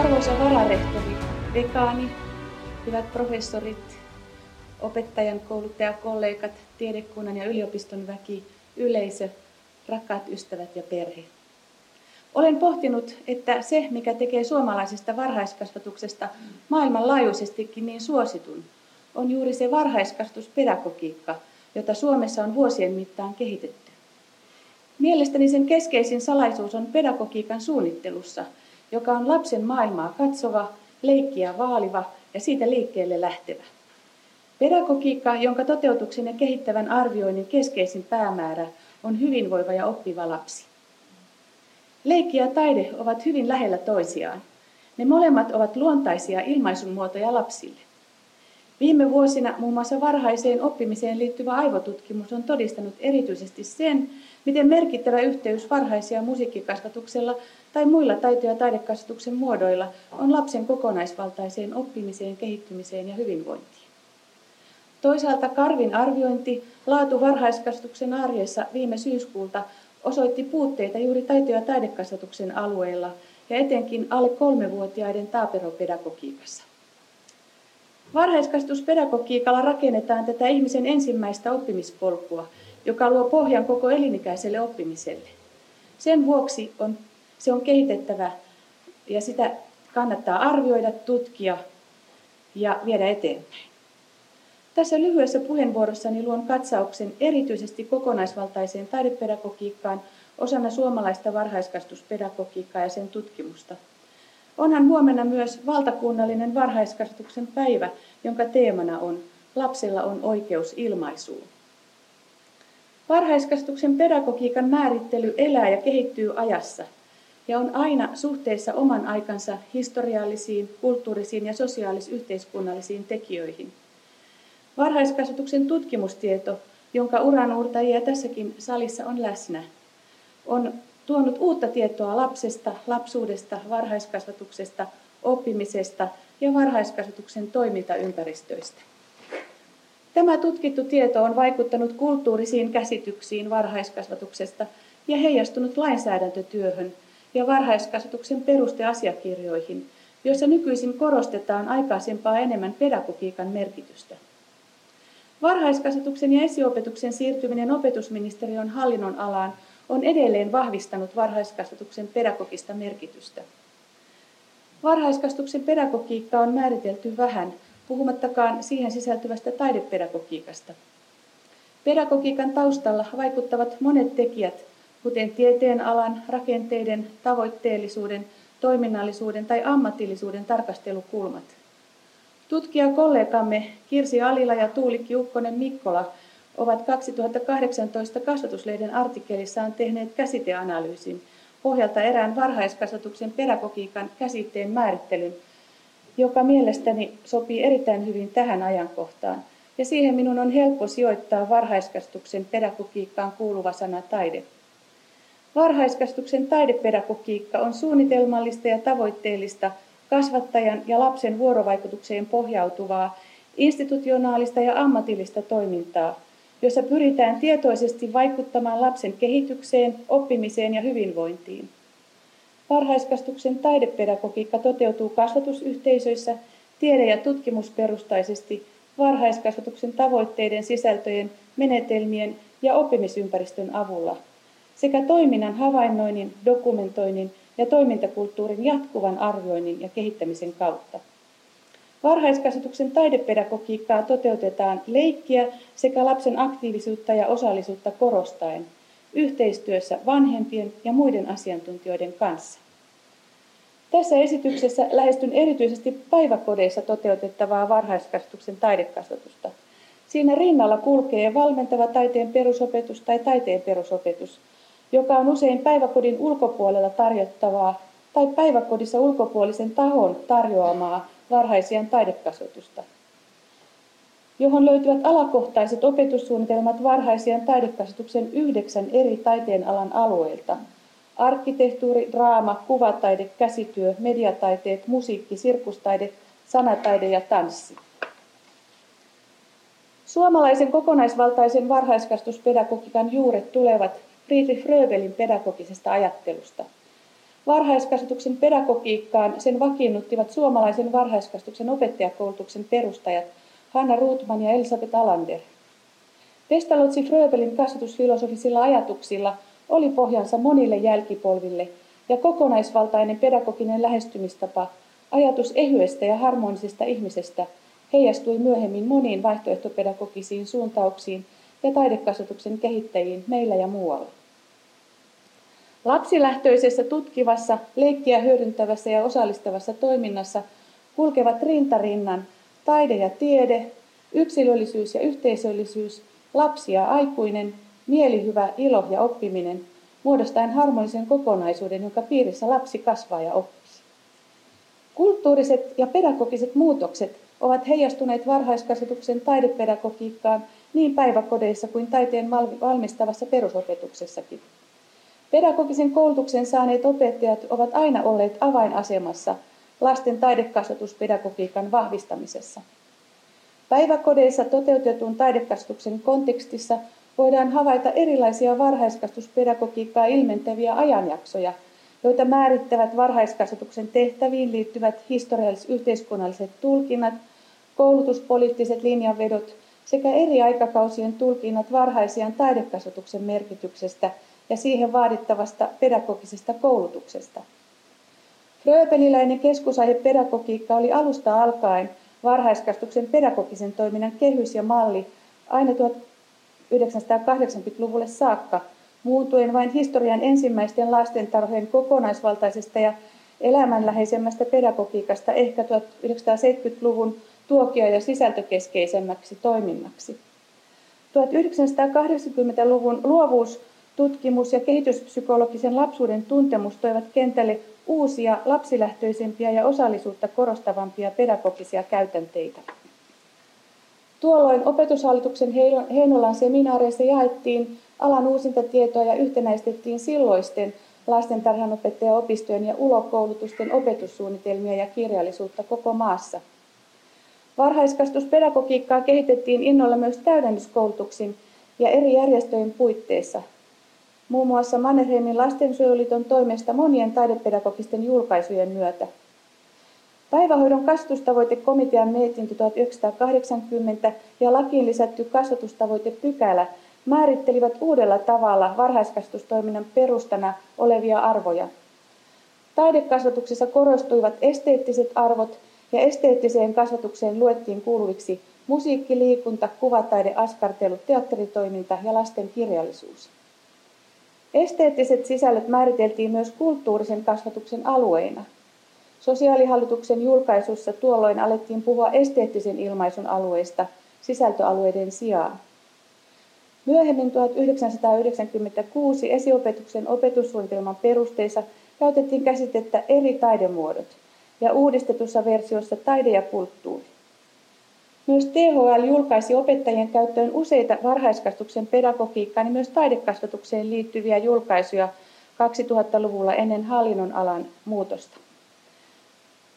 Arvoisa vararehtori, dekaani, hyvät professorit, opettajan, kouluttajakollegat, tiedekunnan ja yliopiston väki, yleisö, rakkaat ystävät ja perhe. Olen pohtinut, että se, mikä tekee suomalaisesta varhaiskasvatuksesta maailmanlaajuisestikin niin suositun, on juuri se varhaiskasvatuspedagogiikka, jota Suomessa on vuosien mittaan kehitetty. Mielestäni sen keskeisin salaisuus on pedagogiikan suunnittelussa, joka on lapsen maailmaa katsova, leikkiä vaaliva ja siitä liikkeelle lähtevä. Pedagogiikka, jonka toteutuksen ja kehittävän arvioinnin keskeisin päämäärä on hyvinvoiva ja oppiva lapsi. Leikki ja taide ovat hyvin lähellä toisiaan. Ne molemmat ovat luontaisia ilmaisun muotoja lapsille. Viime vuosina muun muassa varhaiseen oppimiseen liittyvä aivotutkimus on todistanut erityisesti sen, miten merkittävä yhteys varhaisia musiikkikasvatuksella tai muilla taito- ja taidekasvatuksen muodoilla on lapsen kokonaisvaltaiseen oppimiseen, kehittymiseen ja hyvinvointiin. Toisaalta Karvin arviointi laatu varhaiskasvatuksen arjessa viime syyskuulta osoitti puutteita juuri taito- ja taidekasvatuksen alueella ja etenkin alle kolmevuotiaiden taaperopedagogiikassa. Varhaiskasvatuspedagogiikalla rakennetaan tätä ihmisen ensimmäistä oppimispolkua, joka luo pohjan koko elinikäiselle oppimiselle. Sen vuoksi on, se on kehitettävä ja sitä kannattaa arvioida, tutkia ja viedä eteenpäin. Tässä lyhyessä puheenvuorossani luon katsauksen erityisesti kokonaisvaltaiseen taidepedagogiikkaan osana suomalaista varhaiskasvatuspedagogiikkaa ja sen tutkimusta. Onhan huomenna myös valtakunnallinen varhaiskasvatuksen päivä, jonka teemana on Lapsella on oikeus ilmaisuun. Varhaiskasvatuksen pedagogiikan määrittely elää ja kehittyy ajassa ja on aina suhteessa oman aikansa historiallisiin, kulttuurisiin ja sosiaalis-yhteiskunnallisiin tekijöihin – Varhaiskasvatuksen tutkimustieto, jonka uranuurtajia tässäkin salissa on läsnä, on tuonut uutta tietoa lapsesta, lapsuudesta, varhaiskasvatuksesta, oppimisesta ja varhaiskasvatuksen toimintaympäristöistä. Tämä tutkittu tieto on vaikuttanut kulttuurisiin käsityksiin varhaiskasvatuksesta ja heijastunut lainsäädäntötyöhön ja varhaiskasvatuksen perusteasiakirjoihin, joissa nykyisin korostetaan aikaisempaa enemmän pedagogiikan merkitystä. Varhaiskasvatuksen ja esiopetuksen siirtyminen opetusministeriön hallinnon alaan on edelleen vahvistanut varhaiskasvatuksen pedagogista merkitystä. Varhaiskasvatuksen pedagogiikka on määritelty vähän, puhumattakaan siihen sisältyvästä taidepedagogiikasta. Pedagogiikan taustalla vaikuttavat monet tekijät, kuten tieteen alan, rakenteiden, tavoitteellisuuden, toiminnallisuuden tai ammatillisuuden tarkastelukulmat – Tutkijakollegamme Kirsi Alila ja Tuulikki Ukkonen Mikkola ovat 2018 kasvatuslehden artikkelissaan tehneet käsiteanalyysin pohjalta erään varhaiskasvatuksen pedagogiikan käsitteen määrittelyn, joka mielestäni sopii erittäin hyvin tähän ajankohtaan. Ja siihen minun on helppo sijoittaa varhaiskasvatuksen pedagogiikkaan kuuluva sana taide. Varhaiskasvatuksen taidepedagogiikka on suunnitelmallista ja tavoitteellista kasvattajan ja lapsen vuorovaikutukseen pohjautuvaa, institutionaalista ja ammatillista toimintaa, jossa pyritään tietoisesti vaikuttamaan lapsen kehitykseen, oppimiseen ja hyvinvointiin. Varhaiskasvatuksen taidepedagogiikka toteutuu kasvatusyhteisöissä tiede- ja tutkimusperustaisesti varhaiskasvatuksen tavoitteiden, sisältöjen, menetelmien ja oppimisympäristön avulla sekä toiminnan havainnoinnin, dokumentoinnin ja toimintakulttuurin jatkuvan arvioinnin ja kehittämisen kautta. Varhaiskasvatuksen taidepedagogiikkaa toteutetaan leikkiä sekä lapsen aktiivisuutta ja osallisuutta korostaen yhteistyössä vanhempien ja muiden asiantuntijoiden kanssa. Tässä esityksessä lähestyn erityisesti päiväkodeissa toteutettavaa varhaiskasvatuksen taidekasvatusta. Siinä rinnalla kulkee valmentava taiteen perusopetus tai taiteen perusopetus – joka on usein päiväkodin ulkopuolella tarjottavaa tai päiväkodissa ulkopuolisen tahon tarjoamaa varhaisien taidekasvatusta, johon löytyvät alakohtaiset opetussuunnitelmat varhaisien taidekasvatuksen yhdeksän eri taiteenalan alueilta. Arkkitehtuuri, draama, kuvataide, käsityö, mediataiteet, musiikki, sirkustaide, sanataide ja tanssi. Suomalaisen kokonaisvaltaisen varhaiskasvatuspedagogiikan juuret tulevat Friedrich Fröbelin pedagogisesta ajattelusta. Varhaiskasvatuksen pedagogiikkaan sen vakiinnuttivat suomalaisen varhaiskasvatuksen opettajakoulutuksen perustajat Hanna Ruutman ja Elisabeth Alander. Pestalozzi Fröbelin kasvatusfilosofisilla ajatuksilla oli pohjansa monille jälkipolville ja kokonaisvaltainen pedagoginen lähestymistapa, ajatus ehyestä ja harmonisesta ihmisestä, heijastui myöhemmin moniin vaihtoehtopedagogisiin suuntauksiin ja taidekasvatuksen kehittäjiin meillä ja muualla. Lapsilähtöisessä tutkivassa, leikkiä hyödyntävässä ja osallistavassa toiminnassa kulkevat rintarinnan taide ja tiede, yksilöllisyys ja yhteisöllisyys, lapsi ja aikuinen, mielihyvä, ilo ja oppiminen, muodostaen harmonisen kokonaisuuden, jonka piirissä lapsi kasvaa ja oppii. Kulttuuriset ja pedagogiset muutokset ovat heijastuneet varhaiskasvatuksen taidepedagogiikkaan niin päiväkodeissa kuin taiteen valmistavassa perusopetuksessakin. Pedagogisen koulutuksen saaneet opettajat ovat aina olleet avainasemassa lasten taidekasvatuspedagogiikan vahvistamisessa. Päiväkodeissa toteutetun taidekasvatuksen kontekstissa voidaan havaita erilaisia varhaiskasvatuspedagogiikkaa ilmentäviä ajanjaksoja, joita määrittävät varhaiskasvatuksen tehtäviin liittyvät historiallis-yhteiskunnalliset tulkinnat, koulutuspoliittiset linjanvedot sekä eri aikakausien tulkinnat varhaisian taidekasvatuksen merkityksestä – ja siihen vaadittavasta pedagogisesta koulutuksesta. Fröbeliläinen keskusaihe pedagogiikka oli alusta alkaen varhaiskastuksen pedagogisen toiminnan kehys ja malli aina 1980-luvulle saakka, muuntuen vain historian ensimmäisten lastentarhojen kokonaisvaltaisesta ja elämänläheisemmästä pedagogiikasta ehkä 1970-luvun tuokio- ja sisältökeskeisemmäksi toiminnaksi. 1980-luvun luovuus tutkimus- ja kehityspsykologisen lapsuuden tuntemus toivat kentälle uusia, lapsilähtöisempiä ja osallisuutta korostavampia pedagogisia käytänteitä. Tuolloin opetushallituksen Heinolan seminaareissa jaettiin alan uusintatietoa ja yhtenäistettiin silloisten lastentarhanopettajaopistojen ja ulokoulutusten opetussuunnitelmia ja kirjallisuutta koko maassa. Varhaiskastuspedagogiikkaa kehitettiin innolla myös täydennyskoulutuksin ja eri järjestöjen puitteissa, muun muassa Mannerheimin lastensuojeluliiton toimesta monien taidepedagogisten julkaisujen myötä. Päivähoidon kasvatustavoitekomitean mietintö 1980 ja lakiin lisätty kasvatustavoitepykälä määrittelivät uudella tavalla varhaiskasvatustoiminnan perustana olevia arvoja. Taidekasvatuksessa korostuivat esteettiset arvot ja esteettiseen kasvatukseen luettiin kuuluviksi musiikki, liikunta, kuvataide, askartelu, teatteritoiminta ja lasten kirjallisuus. Esteettiset sisällöt määriteltiin myös kulttuurisen kasvatuksen alueina. Sosiaalihallituksen julkaisussa tuolloin alettiin puhua esteettisen ilmaisun alueista sisältöalueiden sijaan. Myöhemmin 1996 esiopetuksen opetussuunnitelman perusteissa käytettiin käsitettä eri taidemuodot ja uudistetussa versiossa taide ja kulttuuri. Myös THL julkaisi opettajien käyttöön useita varhaiskasvatuksen pedagogiikkaan ja myös taidekasvatukseen liittyviä julkaisuja 2000-luvulla ennen hallinnon alan muutosta.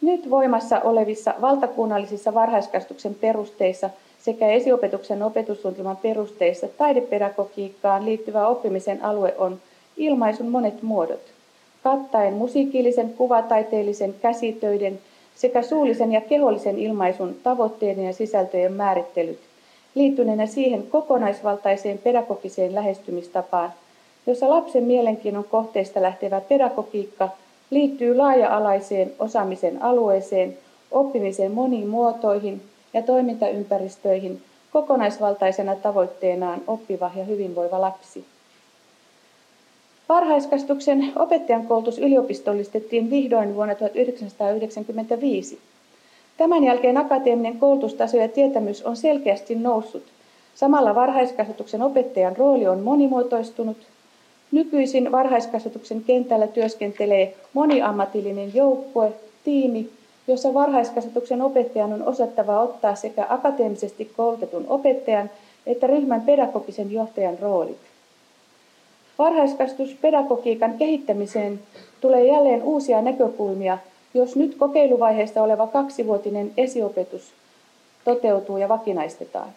Nyt voimassa olevissa valtakunnallisissa varhaiskasvatuksen perusteissa sekä esiopetuksen opetussuunnitelman perusteissa taidepedagogiikkaan liittyvä oppimisen alue on ilmaisun monet muodot, kattaen musiikillisen, kuvataiteellisen, käsitöiden – sekä suullisen ja kehollisen ilmaisun tavoitteiden ja sisältöjen määrittelyt liittyneenä siihen kokonaisvaltaiseen pedagogiseen lähestymistapaan, jossa lapsen mielenkiinnon kohteista lähtevä pedagogiikka liittyy laaja-alaiseen osaamisen alueeseen, oppimisen moniin muotoihin ja toimintaympäristöihin kokonaisvaltaisena tavoitteenaan oppiva ja hyvinvoiva lapsi. Varhaiskasvatuksen opettajan koulutus yliopistollistettiin vihdoin vuonna 1995. Tämän jälkeen akateeminen koulutustaso ja tietämys on selkeästi noussut. Samalla varhaiskasvatuksen opettajan rooli on monimuotoistunut. Nykyisin varhaiskasvatuksen kentällä työskentelee moniammatillinen joukkue, tiimi, jossa varhaiskasvatuksen opettajan on osattava ottaa sekä akateemisesti koulutetun opettajan että ryhmän pedagogisen johtajan roolit. Varhaiskasvatuspedagogiikan kehittämiseen tulee jälleen uusia näkökulmia, jos nyt kokeiluvaiheessa oleva kaksivuotinen esiopetus toteutuu ja vakinaistetaan.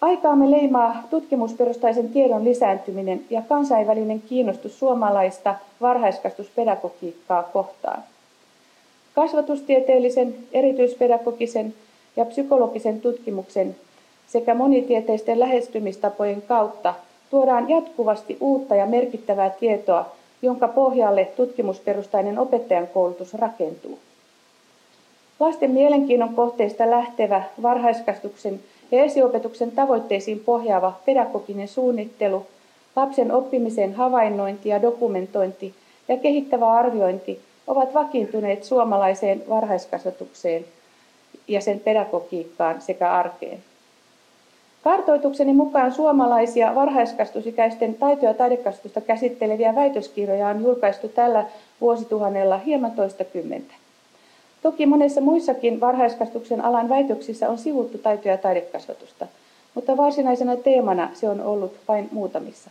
Aikaamme leimaa tutkimusperustaisen tiedon lisääntyminen ja kansainvälinen kiinnostus suomalaista varhaiskastuspedagogiikkaa kohtaan. Kasvatustieteellisen, erityispedagogisen ja psykologisen tutkimuksen sekä monitieteisten lähestymistapojen kautta tuodaan jatkuvasti uutta ja merkittävää tietoa, jonka pohjalle tutkimusperustainen opettajan koulutus rakentuu. Lasten mielenkiinnon kohteista lähtevä varhaiskastuksen ja esiopetuksen tavoitteisiin pohjaava pedagoginen suunnittelu, lapsen oppimisen havainnointi ja dokumentointi ja kehittävä arviointi ovat vakiintuneet suomalaiseen varhaiskasvatukseen ja sen pedagogiikkaan sekä arkeen. Kartoitukseni mukaan suomalaisia varhaiskasvusikäisten taito- ja taidekasvatusta käsitteleviä väitöskirjoja on julkaistu tällä vuosituhannella hieman toista kymmentä. Toki monessa muissakin varhaiskasvatuksen alan väitöksissä on sivuttu taito- ja taidekasvatusta, mutta varsinaisena teemana se on ollut vain muutamissa.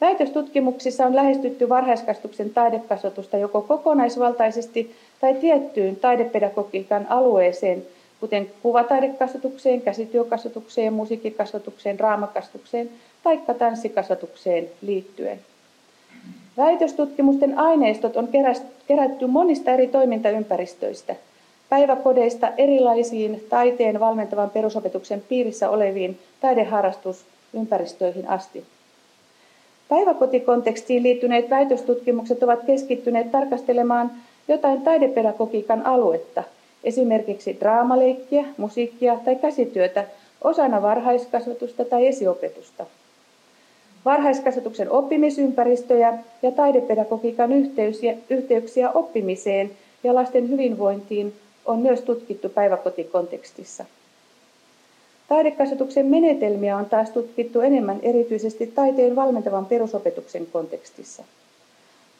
Väitöstutkimuksissa on lähestytty varhaiskasvatuksen taidekasvatusta joko kokonaisvaltaisesti tai tiettyyn taidepedagogiikan alueeseen, kuten kuvataidekasvatukseen, käsityökasvatukseen, musiikkikasvatukseen, raamakasvatukseen tai tanssikasvatukseen liittyen. Väitöstutkimusten aineistot on kerätty monista eri toimintaympäristöistä, päiväkodeista erilaisiin taiteen valmentavan perusopetuksen piirissä oleviin taideharrastusympäristöihin asti. Päiväkotikontekstiin liittyneet väitöstutkimukset ovat keskittyneet tarkastelemaan jotain taidepedagogiikan aluetta, esimerkiksi draamaleikkiä, musiikkia tai käsityötä osana varhaiskasvatusta tai esiopetusta. Varhaiskasvatuksen oppimisympäristöjä ja taidepedagogiikan yhteyksiä oppimiseen ja lasten hyvinvointiin on myös tutkittu päiväkotikontekstissa. Taidekasvatuksen menetelmiä on taas tutkittu enemmän erityisesti taiteen valmentavan perusopetuksen kontekstissa.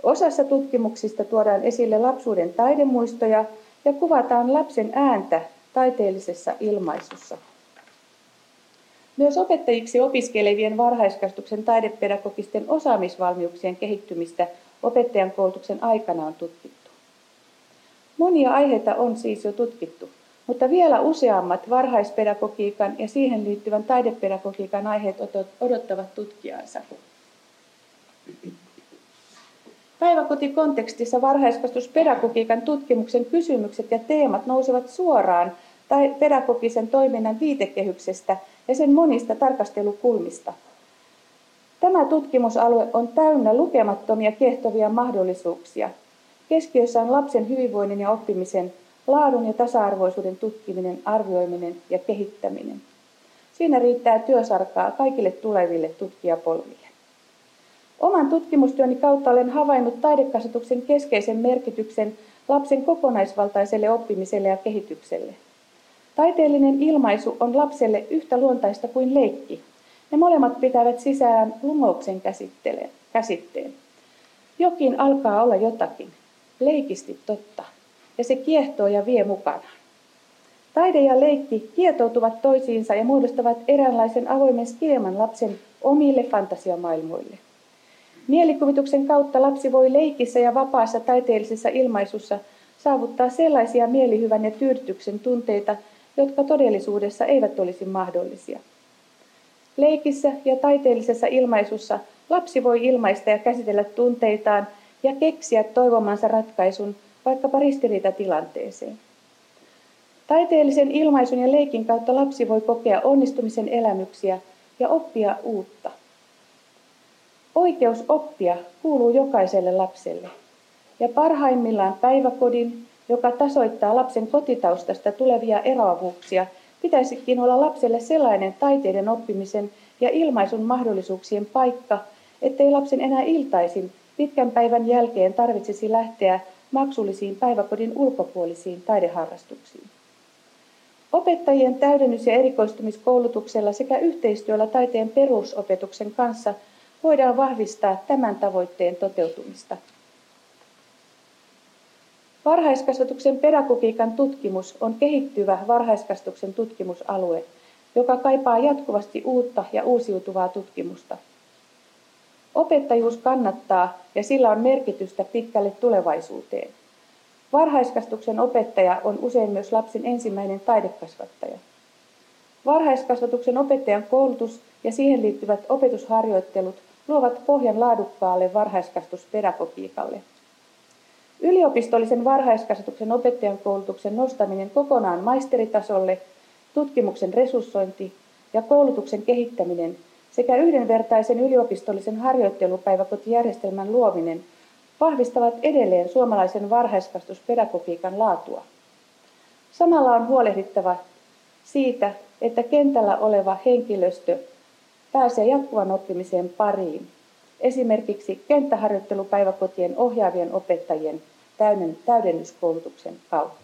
Osassa tutkimuksista tuodaan esille lapsuuden taidemuistoja ja kuvataan lapsen ääntä taiteellisessa ilmaisussa. Myös opettajiksi opiskelevien varhaiskasvatuksen taidepedagogisten osaamisvalmiuksien kehittymistä opettajan koulutuksen aikana on tutkittu. Monia aiheita on siis jo tutkittu, mutta vielä useammat varhaispedagogiikan ja siihen liittyvän taidepedagogiikan aiheet odottavat tutkijansa. Päiväkotikontekstissa varhaiskasvatuspedagogiikan tutkimuksen kysymykset ja teemat nousevat suoraan tai pedagogisen toiminnan viitekehyksestä ja sen monista tarkastelukulmista. Tämä tutkimusalue on täynnä lukemattomia kiehtovia mahdollisuuksia. Keskiössä on lapsen hyvinvoinnin ja oppimisen, laadun ja tasa-arvoisuuden tutkiminen, arvioiminen ja kehittäminen. Siinä riittää työsarkaa kaikille tuleville tutkijapolville. Oman tutkimustyöni kautta olen havainnut taidekasvatuksen keskeisen merkityksen lapsen kokonaisvaltaiselle oppimiselle ja kehitykselle – Taiteellinen ilmaisu on lapselle yhtä luontaista kuin leikki. Ne molemmat pitävät sisään lumouksen käsitteen. Jokin alkaa olla jotakin, leikisti totta, ja se kiehtoo ja vie mukana. Taide ja leikki kietoutuvat toisiinsa ja muodostavat eräänlaisen avoimen skeeman lapsen omille fantasiamaailmoille. Mielikuvituksen kautta lapsi voi leikissä ja vapaassa taiteellisessa ilmaisussa saavuttaa sellaisia mielihyvän ja tyydytyksen tunteita, jotka todellisuudessa eivät olisi mahdollisia. Leikissä ja taiteellisessa ilmaisussa lapsi voi ilmaista ja käsitellä tunteitaan ja keksiä toivomansa ratkaisun vaikkapa ristiriitatilanteeseen. Taiteellisen ilmaisun ja leikin kautta lapsi voi kokea onnistumisen elämyksiä ja oppia uutta. Oikeus oppia kuuluu jokaiselle lapselle. Ja parhaimmillaan päiväkodin, joka tasoittaa lapsen kotitaustasta tulevia eroavuuksia, pitäisikin olla lapselle sellainen taiteiden oppimisen ja ilmaisun mahdollisuuksien paikka, ettei lapsen enää iltaisin pitkän päivän jälkeen tarvitsisi lähteä maksullisiin päiväkodin ulkopuolisiin taideharrastuksiin. Opettajien täydennys- ja erikoistumiskoulutuksella sekä yhteistyöllä taiteen perusopetuksen kanssa voidaan vahvistaa tämän tavoitteen toteutumista. Varhaiskasvatuksen pedagogiikan tutkimus on kehittyvä varhaiskasvatuksen tutkimusalue, joka kaipaa jatkuvasti uutta ja uusiutuvaa tutkimusta. Opettajuus kannattaa ja sillä on merkitystä pitkälle tulevaisuuteen. Varhaiskasvatuksen opettaja on usein myös lapsen ensimmäinen taidekasvattaja. Varhaiskasvatuksen opettajan koulutus ja siihen liittyvät opetusharjoittelut luovat pohjan laadukkaalle varhaiskasvatuspedagogiikalle. Yliopistollisen varhaiskasvatuksen opettajan koulutuksen nostaminen kokonaan maisteritasolle, tutkimuksen resurssointi ja koulutuksen kehittäminen sekä yhdenvertaisen yliopistollisen harjoittelupäiväkotijärjestelmän luominen vahvistavat edelleen suomalaisen varhaiskasvatuspedagogiikan laatua. Samalla on huolehdittava siitä, että kentällä oleva henkilöstö pääsee jatkuvan oppimiseen pariin, esimerkiksi kenttäharjoittelupäiväkotien ohjaavien opettajien täydennyskoulutuksen kautta.